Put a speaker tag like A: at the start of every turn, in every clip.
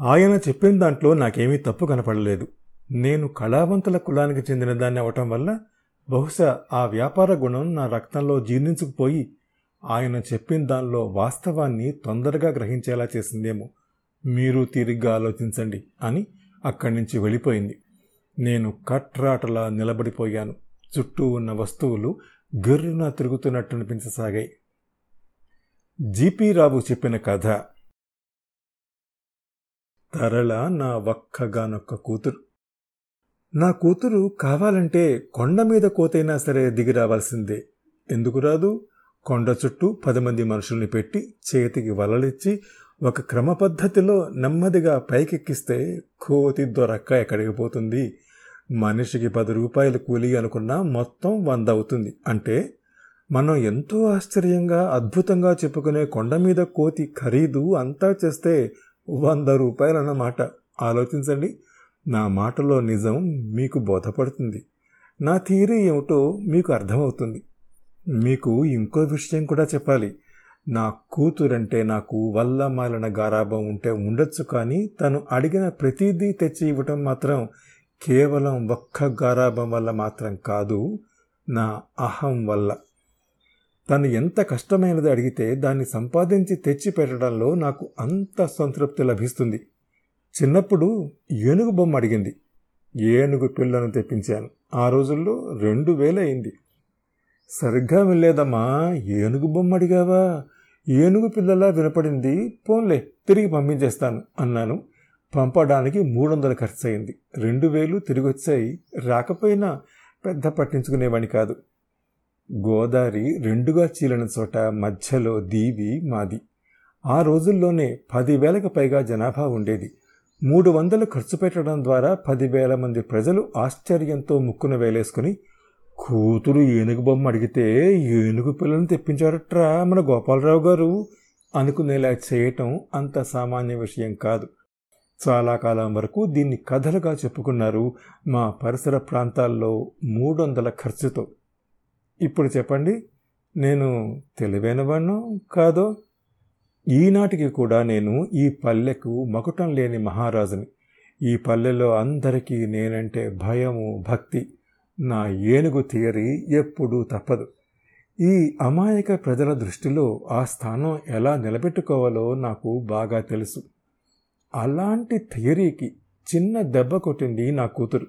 A: ఆయన చెప్పిన దాంట్లో నాకేమీ తప్పు కనపడలేదు. నేను కళావంతుల కులానికి చెందిన దాన్ని అవటం వల్ల బహుశా ఆ వ్యాపార గుణం నా రక్తంలో జీర్ణించుకుపోయి ఆయన చెప్పిన దానిలో వాస్తవాన్ని తొందరగా గ్రహించేలా చేసిందేమో. మీరు తీరిగ్గా ఆలోచించండి అని అక్కడి నుంచి వెళ్ళిపోయింది. నేను కట్రాటలా నిలబడిపోయాను. చుట్టూ ఉన్న వస్తువులు గిర్రున తిరుగుతున్నట్టు అనిపించసాగాయి. జీపీ రావు చెప్పిన కథ తరళ నా ఒక్కగానొక్క కూతురు. నా కూతురు కావాలంటే కొండ మీద కోతైనా సరే దిగి రావాల్సిందే. ఎందుకు రాదు? కొండ చుట్టూ పది మంది మనుషుల్ని పెట్టి చేతికి వలలిచ్చి ఒక క్రమ పద్ధతిలో నెమ్మదిగా పైకెక్కిస్తే కోతి దొరక్క ఎక్కడికి పోతుంది? మనిషికి పది రూపాయలు కూలి అనుకున్నా మొత్తం వంద అవుతుంది. అంటే మనం ఎంతో ఆశ్చర్యంగా అద్భుతంగా చెప్పుకునే కొండ మీద కోతి ఖరీదు అంతా చేస్తే వంద రూపాయలన్నమాట. ఆలోచించండి. నా మాటలో నిజం మీకు బోధపడుతుంది. నా థియరీ ఏమిటో మీకు అర్థమవుతుంది. మీకు ఇంకో విషయం కూడా చెప్పాలి. నా కూతురంటే నాకు వల్ల మాలిన గారాభం ఉంటే ఉండొచ్చు కానీ తను అడిగిన ప్రతిదీ తెచ్చి ఇవ్వటం మాత్రం కేవలం ఒక్క గారాభం వల్ల మాత్రం కాదు నా అహం వల్ల. తను ఎంత కష్టమైనది అడిగితే దాన్ని సంపాదించి తెచ్చి పెట్టడంలో నాకు అంత సంతృప్తి లభిస్తుంది. చిన్నప్పుడు ఏనుగు బొమ్మ అడిగింది. ఏనుగు పిల్లను తెప్పించాను. ఆ రోజుల్లో రెండు వేలు అయింది సరిగ్గా వెళ్ళేదమ్మా ఏనుగు బొమ్మ అడిగావా? ఏనుగు పిల్లలా వినపడింది పోన్లే తిరిగి పంపించేస్తాను అన్నాను. పంపడానికి మూడు వందలు ఖర్చు అయింది రెండు వేలు తిరిగి వచ్చాయి రాకపోయినా పెద్ద పట్టించుకునేవాడిని కాదు. గోదావరి రెండుగా చీలిన చోట మధ్యలో దీవి మాది. ఆ రోజుల్లోనే పదివేలకు పైగా జనాభా ఉండేది. మూడు వందలు ఖర్చు పెట్టడం ద్వారా పదివేల మంది ప్రజలు ఆశ్చర్యంతో ముక్కున వేలేసుకుని కూతురు ఏనుగు బొమ్మ అడిగితే ఏనుగు పిల్లల్ని తెప్పించారట్రా మన గోపాలరావు గారు అనుకునేలా చేయటం అంత సామాన్య విషయం కాదు. చాలా కాలం వరకు దీన్ని కథలుగా చెప్పుకున్నారు మా పరిసర ప్రాంతాల్లో మూడు వందల ఖర్చుతో. ఇప్పుడు చెప్పండి. నేను తెలివైనవాణ్ణో కాదో? ఈనాటికి కూడా నేను ఈ పల్లెకు మకుటం లేని మహారాజుని. ఈ పల్లెలో అందరికీ నేనంటే భయము భక్తి. నా ఏనుగు థియరీ ఎప్పుడూ తప్పదు. ఈ అమాయక ప్రజల దృష్టిలో ఆ స్థానం ఎలా నిలబెట్టుకోవాలో నాకు బాగా తెలుసు. అలాంటి థియరీకి చిన్న దెబ్బ కొట్టింది నా కూతురు.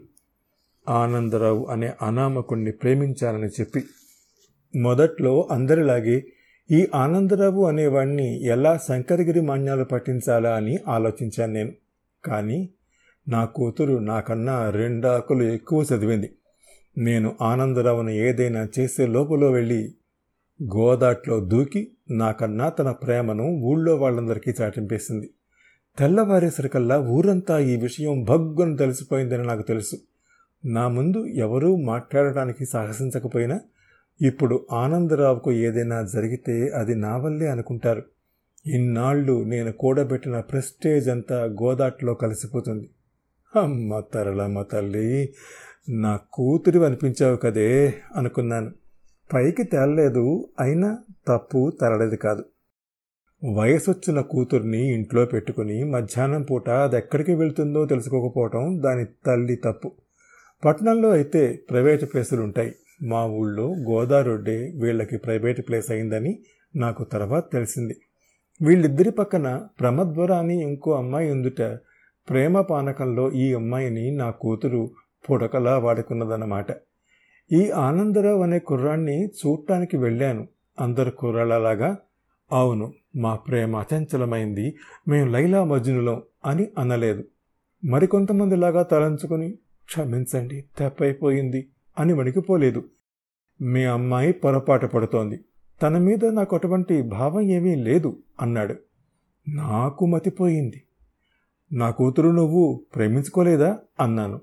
A: ఆనందరావు అనే అనామకుణ్ణి ప్రేమించాలని చెప్పి మొదట్లో అందరిలాగే ఈ ఆనందరావు అనేవాణ్ణి ఎలా శంకరగిరి మాన్యాలు పట్టించాలా అని ఆలోచించాను నేను. కానీ నా కూతురు నాకన్నా రెండాకులు ఎక్కువ చదివింది. నేను ఆనందరావును ఏదైనా చేసే లోపల వెళ్ళి గోదాట్లో దూకి నాకన్నా తన ప్రేమను ఊళ్ళో వాళ్ళందరికీ చాటింపేసింది. తెల్లవారేసరికల్లా ఊరంతా ఈ విషయం భగ్గును తెలిసిపోయిందని నాకు తెలుసు. నా ముందు ఎవరూ మాట్లాడటానికి సాహసించకపోయినా ఇప్పుడు ఆనందరావుకు ఏదైనా జరిగితే అది నా వల్లే అనుకుంటారు. ఇన్నాళ్ళు నేను కూడబెట్టిన ప్రెస్టేజ్ అంతా గోదాట్లో కలిసిపోతుంది. అమ్మ తరలమ్మ తల్లి నా కూతురు అనిపించావు కదే అనుకున్నాను. పైకి తేలలేదు అయినా తప్పు తరలేదు కాదు. వయసొచ్చిన కూతుర్ని ఇంట్లో పెట్టుకుని మధ్యాహ్నం పూట అది ఎక్కడికి వెళ్తుందో తెలుసుకోకపోవటం దాని తల్లి తప్పు. పట్టణంలో అయితే ప్రైవేటు ప్లేసులు ఉంటాయి. మా ఊళ్ళో గోదారొడ్డే వీళ్ళకి ప్రైవేట్ ప్లేస్ అయిందని నాకు తర్వాత తెలిసింది. వీళ్ళిద్దరి పక్కన ప్రమద్వర అని ఇంకో అమ్మాయి ఉందుట. ప్రేమ పానకంలో ఈ అమ్మాయిని నా కూతురు పుడకలా వాడుకున్నదన్నమాట. ఈ ఆనందరావు అనే కుర్రాన్ని చూడటానికి వెళ్ళాను. అందరు కుర్రాళ్ళలాగా అవును మా ప్రేమ అచంచలమైంది మేము లైలా మజ్నులం అని అనలేదు. మరికొంతమందిలాగా తలంచుకుని క్షమించండి తప్పైపోయింది అని వణికిపోలేదు. మీ అమ్మాయి పొరపాటు పడుతోంది. తన మీద నాకు అటువంటి భావం ఏమీ లేదు అన్నాడు. నాకు మతిపోయింది. నా కూతురు నువ్వు ప్రేమించుకోలేదా అన్నాను.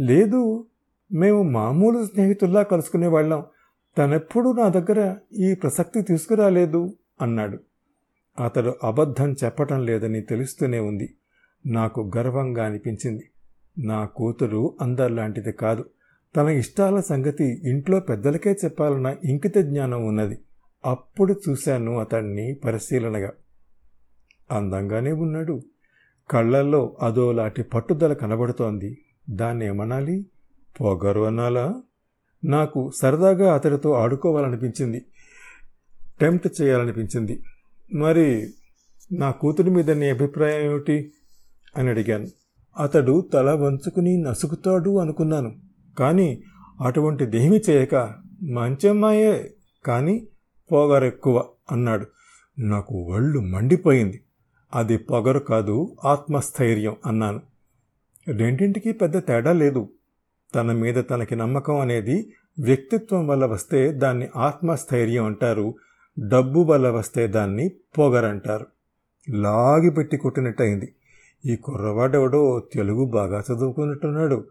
A: లేదు మేము మామూలు స్నేహితుల్లా కలుసుకునేవాళ్ళం తనెప్పుడూ నా దగ్గర ఈ ప్రసక్తి తీసుకురాలేదు అన్నాడు. అతడు అబద్ధం చెప్పటం లేదని తెలుస్తూనే ఉంది. నాకు గర్వంగా అనిపించింది. నా కూతురు అందరిలాంటిది కాదు. తన ఇష్టాల సంగతి ఇంట్లో పెద్దలకే చెప్పాలన్న ఇంకిత జ్ఞానం ఉన్నది. అప్పుడు చూశాను అతన్ని పరిశీలనగా. అందంగానే ఉన్నాడు. కళ్ళల్లో అదోలాంటి పట్టుదల కనబడుతోంది. దాన్ని ఏమనాలి పొగరు అనాలా? నాకు సరదాగా అతడితో ఆడుకోవాలనిపించింది. టెంప్ట్ చేయాలనిపించింది. మరి నా కూతురి మీద నీ అభిప్రాయం ఏమిటి? అని అడిగాను. అతడు తల వంచుకుని నసుకుతాడు అనుకున్నాను. కానీ అటువంటిదేమి చేయక మంచమ్మాయే కానీ పొగరెక్కువ అన్నాడు. నాకు ఒళ్ళు మండిపోయింది. అది పొగరు కాదు ఆత్మస్థైర్యం అన్నాను. రెండింటికి పెద్ద తేడా లేదు. తన మీద తనకి నమ్మకం అనేది వ్యక్తిత్వం వల్ల వస్తే దాన్ని ఆత్మస్థైర్యం అంటారు డబ్బు వల్ల వస్తే దాన్ని పొగరంటారు. లాగిపెట్టి కొట్టినట్టయింది. ఈ కుర్రవాడెవడో తెలుగు బాగా చదువుకున్నట్టున్నాడు.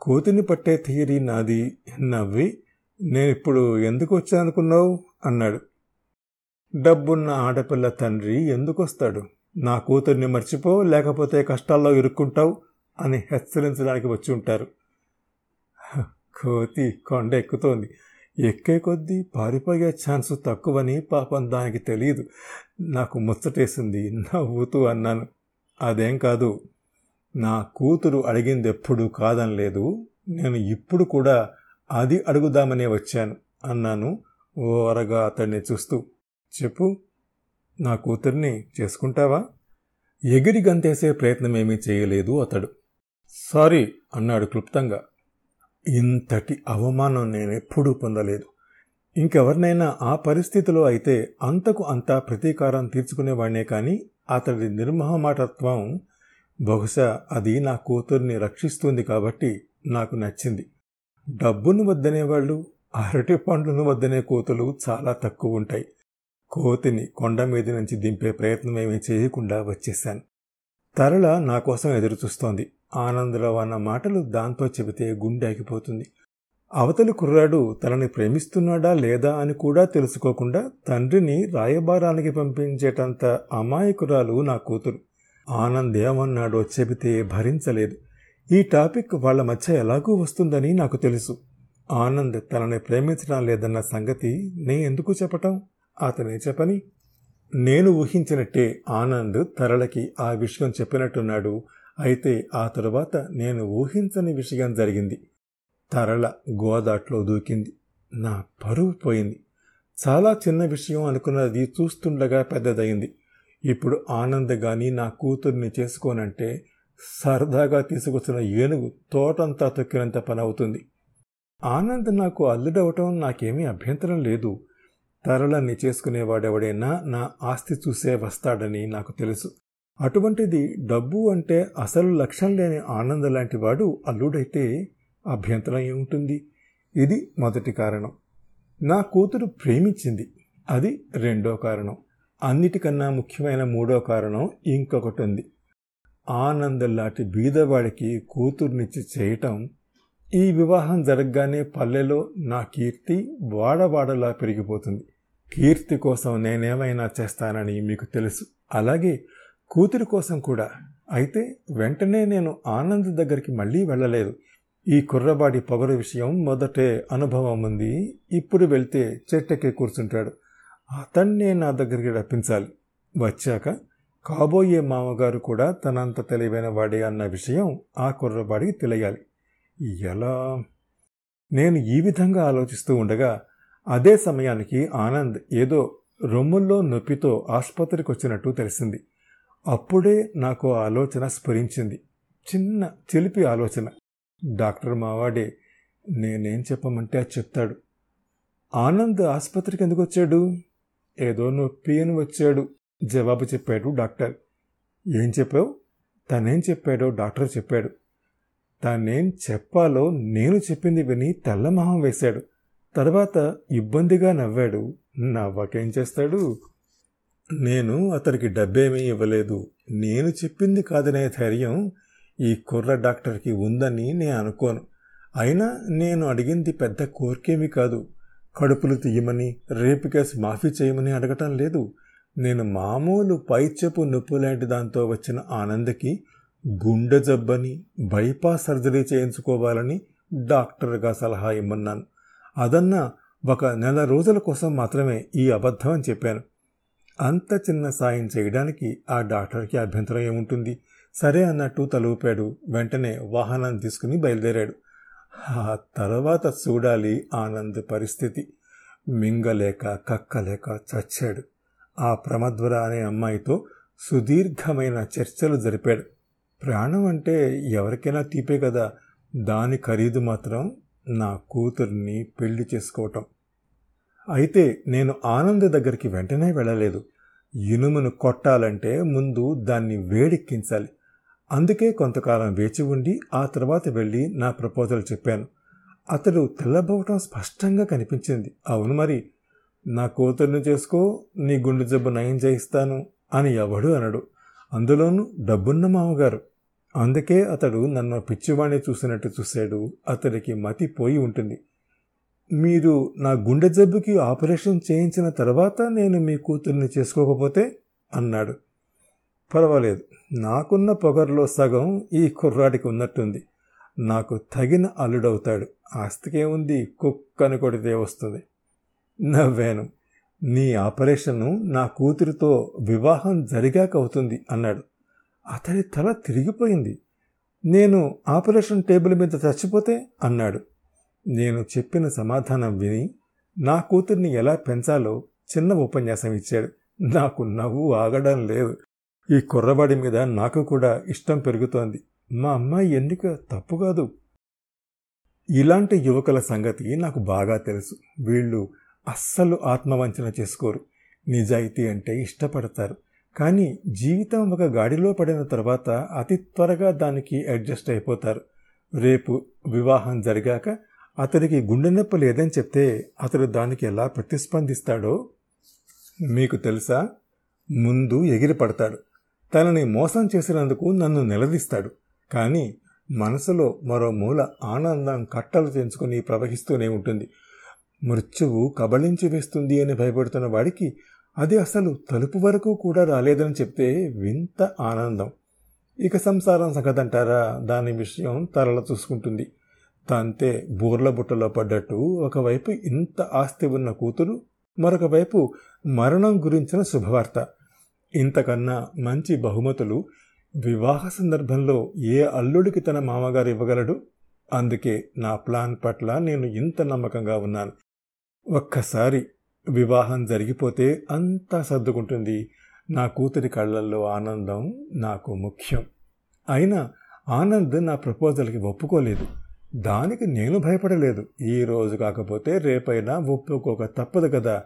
A: కోతిని పట్టే థియరీ నాది. నవ్వి నేనిప్పుడు ఎందుకు వచ్చానుకున్నావు అన్నాడు. డబ్బున్న ఆడపిల్ల తండ్రి ఎందుకొస్తాడు? నా కూతుర్ని మర్చిపో లేకపోతే కష్టాల్లో ఇరుక్కుంటావు అని హెచ్చరించడానికి వచ్చి ఉంటారు. కోతి కొండ ఎక్కుతోంది ఎక్కే కొద్దీ పారిపోయే ఛాన్స్ తక్కువని పాపం దానికి తెలియదు నాకు ముచ్చటేసింది. నవ్వుతూ అన్నాను. అదేం కాదు. నా కూతురు అడిగింది ఎప్పుడు కాదనలేదు. నేను ఇప్పుడు కూడా అది అడుగుదామనే వచ్చాను అన్నాను ఓరగా అతన్ని చూస్తూ. చెప్పు నా కూతుర్ని చేసుకుంటావా? ఎగిరి గంతేసే ప్రయత్నమేమీ చేయలేదు అతడు. సారీ అన్నాడు క్లుప్తంగా. ఇంతటి అవమానం నేనెప్పుడూ పొందలేదు. ఇంకెవరినైనా ఆ పరిస్థితిలో అయితే అంతకు అంతా ప్రతీకారం తీర్చుకునేవాడినే కానీ అతడి నిర్మహమాటత్వం బహుశా అది నా కూతుర్ని రక్షిస్తుంది కాబట్టి నాకు నచ్చింది. డబ్బును వద్దనేవాళ్ళు అరటి పండ్లను వద్దనే కోతులు చాలా తక్కువ ఉంటాయి. కోతిని కొండ మీద నుంచి దింపే ప్రయత్నం ఏమీ చేయకుండా వచ్చేశాను. తరళ నా కోసం ఎదురుచూస్తోంది. ఆనందరావు అన్న మాటలు దాంతో చెబితే గుండె ఆగిపోతుంది. అవతలి కుర్రాడు తనని ప్రేమిస్తున్నాడా లేదా అని కూడా తెలుసుకోకుండా తండ్రిని రాయబారానికి పంపించేటంత అమాయకురాలు నా కూతురు. ఆనంద్ ఏమన్నాడో చెబితే భరించలేదు. ఈ టాపిక్ వాళ్ళ మధ్య ఎలాగూ వస్తుందని నాకు తెలుసు. ఆనంద్ తనని ప్రేమించడం లేదన్న సంగతి నే ఎందుకు చెప్పటం? అతనే చెప్పని. నేను ఊహించినట్టే ఆనంద్ తరళకి ఆ విషయం చెప్పినట్టున్నాడు. అయితే ఆ తరువాత నేను ఊహించని విషయం జరిగింది. తరల గోదాట్లో దూకింది. నా పరువు పోయింది. చాలా చిన్న విషయం అనుకున్నది చూస్తుండగా పెద్దదయింది. ఇప్పుడు ఆనంద్ గాని నా కూతుర్ని చేసుకోనంటే సరదాగా తీసుకొచ్చిన ఏనుగు తోటంతా తొక్కినంత పని అవుతుంది ఆనంద్ నాకు అల్లుడవటం నాకేమీ అభ్యంతరం లేదు. తరళని చేసుకునేవాడెవడైనా నా ఆస్తి చూసే వస్తాడని నాకు తెలుసు. అటువంటిది డబ్బు అంటే అసలు లక్ష్యం లేని ఆనంద్ లాంటివాడు అల్లుడైతే అభ్యంతరం ఏముంటుంది ఇది మొదటి కారణం. నా కూతురు ప్రేమించింది. అది రెండో కారణం. అన్నిటికన్నా ముఖ్యమైన మూడో కారణం ఇంకొకటి ఉంది ఆనందల్లాటి బీదవాడికి కూతుర్నిచ్చి చేయటం ఈ వివాహం జరగగానే పల్లెలో నా కీర్తి వాడవాడలా పెరిగిపోతుంది. కీర్తి కోసం నేనేమైనా చేస్తానని మీకు తెలుసు. అలాగే కూతురి కోసం కూడా. అయితే వెంటనే నేను ఆనంద్ దగ్గరికి మళ్ళీ వెళ్ళలేదు. ఈ కుర్రబాడి పొగరు విషయం మొదటే అనుభవం ఉంది ఇప్పుడు వెళ్తే చెట్టెక్కి కూర్చుంటాడు. అతన్నే నా దగ్గరికి రప్పించాలి. వచ్చాక కాబోయే మామగారు కూడా తనంత తెలివైన వాడే అన్న విషయం ఆ కుర్రబాడికి తెలియాలి. ఎలా? నేను ఈ విధంగా ఆలోచిస్తూ ఉండగా అదే సమయానికి ఆనంద్ ఏదో రొమ్ముల్లో నొప్పితో ఆసుపత్రికి వచ్చినట్టు తెలిసింది. అప్పుడే నాకు ఆలోచన స్ఫురించింది. చిన్న చిలిపి ఆలోచన. డాక్టర్ మావాడే నేనేం చెప్పమంటే అది చెప్తాడు. ఆనంద్ ఆసుపత్రికి ఎందుకు వచ్చాడు? ఏదో నొప్పి అని వచ్చాడు. జవాబు చెప్పాడు డాక్టర్. ఏం చెప్పావు? తనేం చెప్పాడో డాక్టర్ చెప్పాడు. తనేం చెప్పాలో నేను చెప్పింది విని తెల్లమొహం వేశాడు. తర్వాత ఇబ్బందిగా నవ్వాడు. నవ్వకేం చేస్తాడు? నేను అతనికి డబ్బేమీ ఇవ్వలేదు. నేను చెప్పింది కాదనే ధైర్యం ఈ కుర్ర డాక్టర్కి ఉందని నేను అనుకోను. అయినా నేను అడిగింది పెద్ద కోరికేమీ కాదు. కడుపులు తీయమని రేపు కేసు మాఫీ చేయమని అడగటం లేదు. నేను మామూలు పైచెపు నొప్పు లాంటి దాంతో వచ్చిన ఆనందకి గుండె జబ్బని బైపాస్ సర్జరీ చేయించుకోవాలని డాక్టర్గా సలహా ఇమ్మన్నాను. అదన్నా ఒక నెల రోజుల కోసం మాత్రమే ఈ అబద్ధం అని చెప్పాను. అంత చిన్న సాయం చేయడానికి ఆ డాక్టర్కి అభ్యంతరం ఏముంటుంది? సరే అన్నట్టు తలూపాడు. వెంటనే వాహనాన్ని తీసుకుని బయలుదేరాడు. ఆ తర్వాత చూడాలి ఆనంద్ పరిస్థితి. మింగలేక కక్కలేక చచ్చాడు. ఆ ప్రమద్వరా అనే అమ్మాయితో సుదీర్ఘమైన చర్చలు జరిపాడు. ప్రాణం అంటే ఎవరికైనా తీపే కదా. దాని ఖరీదు మాత్రం నా కూతుర్ని పెళ్ళి చేసుకోవటం. అయితే నేను ఆనంద్ దగ్గరికి వెంటనే వెళ్ళలేదు. ఇనుమును కొట్టాలంటే ముందు దాన్ని వేడెక్కించాలి. అందుకే కొంతకాలం వేచి ఉండి ఆ తర్వాత వెళ్ళి నా ప్రపోజల్ చెప్పాను. అతడు తెల్లబోవటం స్పష్టంగా కనిపించింది. అవును మరి నా కూతుర్ని చేసుకో నీ గుండె జబ్బు నయం చేయిస్తాను అని ఎవడు అనడు. అందులోనూ డబ్బున్న మామగారు. అందుకే అతడు నన్ను పిచ్చివాణ్ణి చూసినట్టు చూశాడు. అతడికి మతి పోయి ఉంటుంది. మీరు నా గుండె జబ్బుకి ఆపరేషన్ చేయించిన తర్వాత నేను మీ కూతుర్ని చేసుకోకపోతే? అన్నాడు. పర్వాలేదు. నాకున్న పొగర్లో సగం ఈ కుర్రాడికి ఉన్నట్టుంది. నాకు తగిన అల్లుడవుతాడు. ఆస్తికే ఉంది కుక్కని కొడితే వస్తుంది. నవ్వాను. నీ ఆపరేషన్ను నా కూతురితో వివాహం జరిగాక అవుతుంది అన్నాడు. అతడి తల తిరిగిపోయింది. నేను ఆపరేషన్ టేబుల్ మీద చచ్చిపోతే అన్నాడు. నేను చెప్పిన సమాధానం విని నా కూతుర్ని ఎలా పెంచాలో చిన్న ఉపన్యాసం ఇచ్చాడు. నాకు నవ్వు ఆగడం లేదు. ఈ కుర్రవాడి మీద నాకు కూడా ఇష్టం పెరుగుతోంది. మా అమ్మాయి ఎన్నిక తప్పు కాదు? ఇలాంటి యువకుల సంగతి నాకు బాగా తెలుసు. వీళ్ళు అస్సలు ఆత్మవంచన చేసుకోరు. నిజాయితీ అంటే ఇష్టపడతారు. కానీ జీవితం ఒక గాడిలో పడిన తర్వాత అతి త్వరగా దానికి అడ్జస్ట్ అయిపోతారు. రేపు వివాహం జరిగాక అతడికి గుండె నొప్పి లేదని చెప్తే అతడు దానికి ఎలా ప్రతిస్పందిస్తాడో మీకు తెలుసా? ముందు ఎగిరిపడతాడు. తనని మోసం చేసినందుకు నన్ను నిలదీస్తాడు. కానీ మనసులో మరో మూల ఆనందం కట్టలు తెంచుకుని ప్రవహిస్తూనే ఉంటుంది. మృత్యువు కబళించి వేస్తుంది అని భయపడుతున్న వాడికి అది అసలు తలుపు వరకు కూడా రాలేదని చెప్తే వింత ఆనందం. ఇక సంసారం సంగతంటారా దాని విషయం తరల చూసుకుంటుంది. తంతే బూర్ల బుట్టలో పడ్డట్టు ఒకవైపు ఇంత ఆస్తి ఉన్న కూతురు మరొక వైపు మరణం గురించిన శుభవార్త. ఇంతకన్నా మంచి బహుమతులు వివాహ సందర్భంలో ఏ అల్లుడికి తన మామగారు ఇవ్వగలడు? అందుకే నా ప్లాన్ పట్ల నేను ఇంత నమ్మకంగా ఉన్నాను. ఒక్కసారి వివాహం జరిగిపోతే అంతా సర్దుకుంటుంది. నా కూతురి కళ్ళల్లో ఆనందం నాకు ముఖ్యం. అయినా ఆనంద్ నా ప్రపోజల్కి ఒప్పుకోలేదు. దానికి నేను భయపడలేదు. ఈ రోజు కాకపోతే రేపైనా ఒప్పుకోక తప్పదు కదా.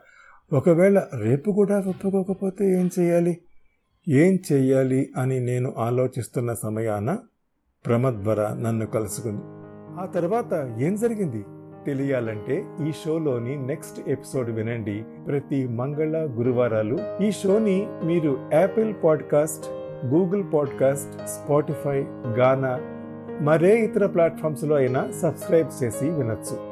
A: ఒకవేళ రేపు కూడా ఒప్పుకోకపోతే ఏం చేయాలి ఏం చెయ్యాలి అని నేను ఆలోచిస్తున్న సమయాన ప్రమద్వర నన్ను కలుసుకుంది. ఆ తర్వాత ఏం జరిగింది? తెలియాలంటే ఈ షోలోని నెక్స్ట్ ఎపిసోడ్ వినండి. ప్రతి మంగళ గురువారాలు ఈ షోని మీరు Apple podcast Google podcast Spotify Gaana మరే ఇతర ప్లాట్ఫామ్స్లో అయినా సబ్స్క్రైబ్ చేసి వినొచ్చు.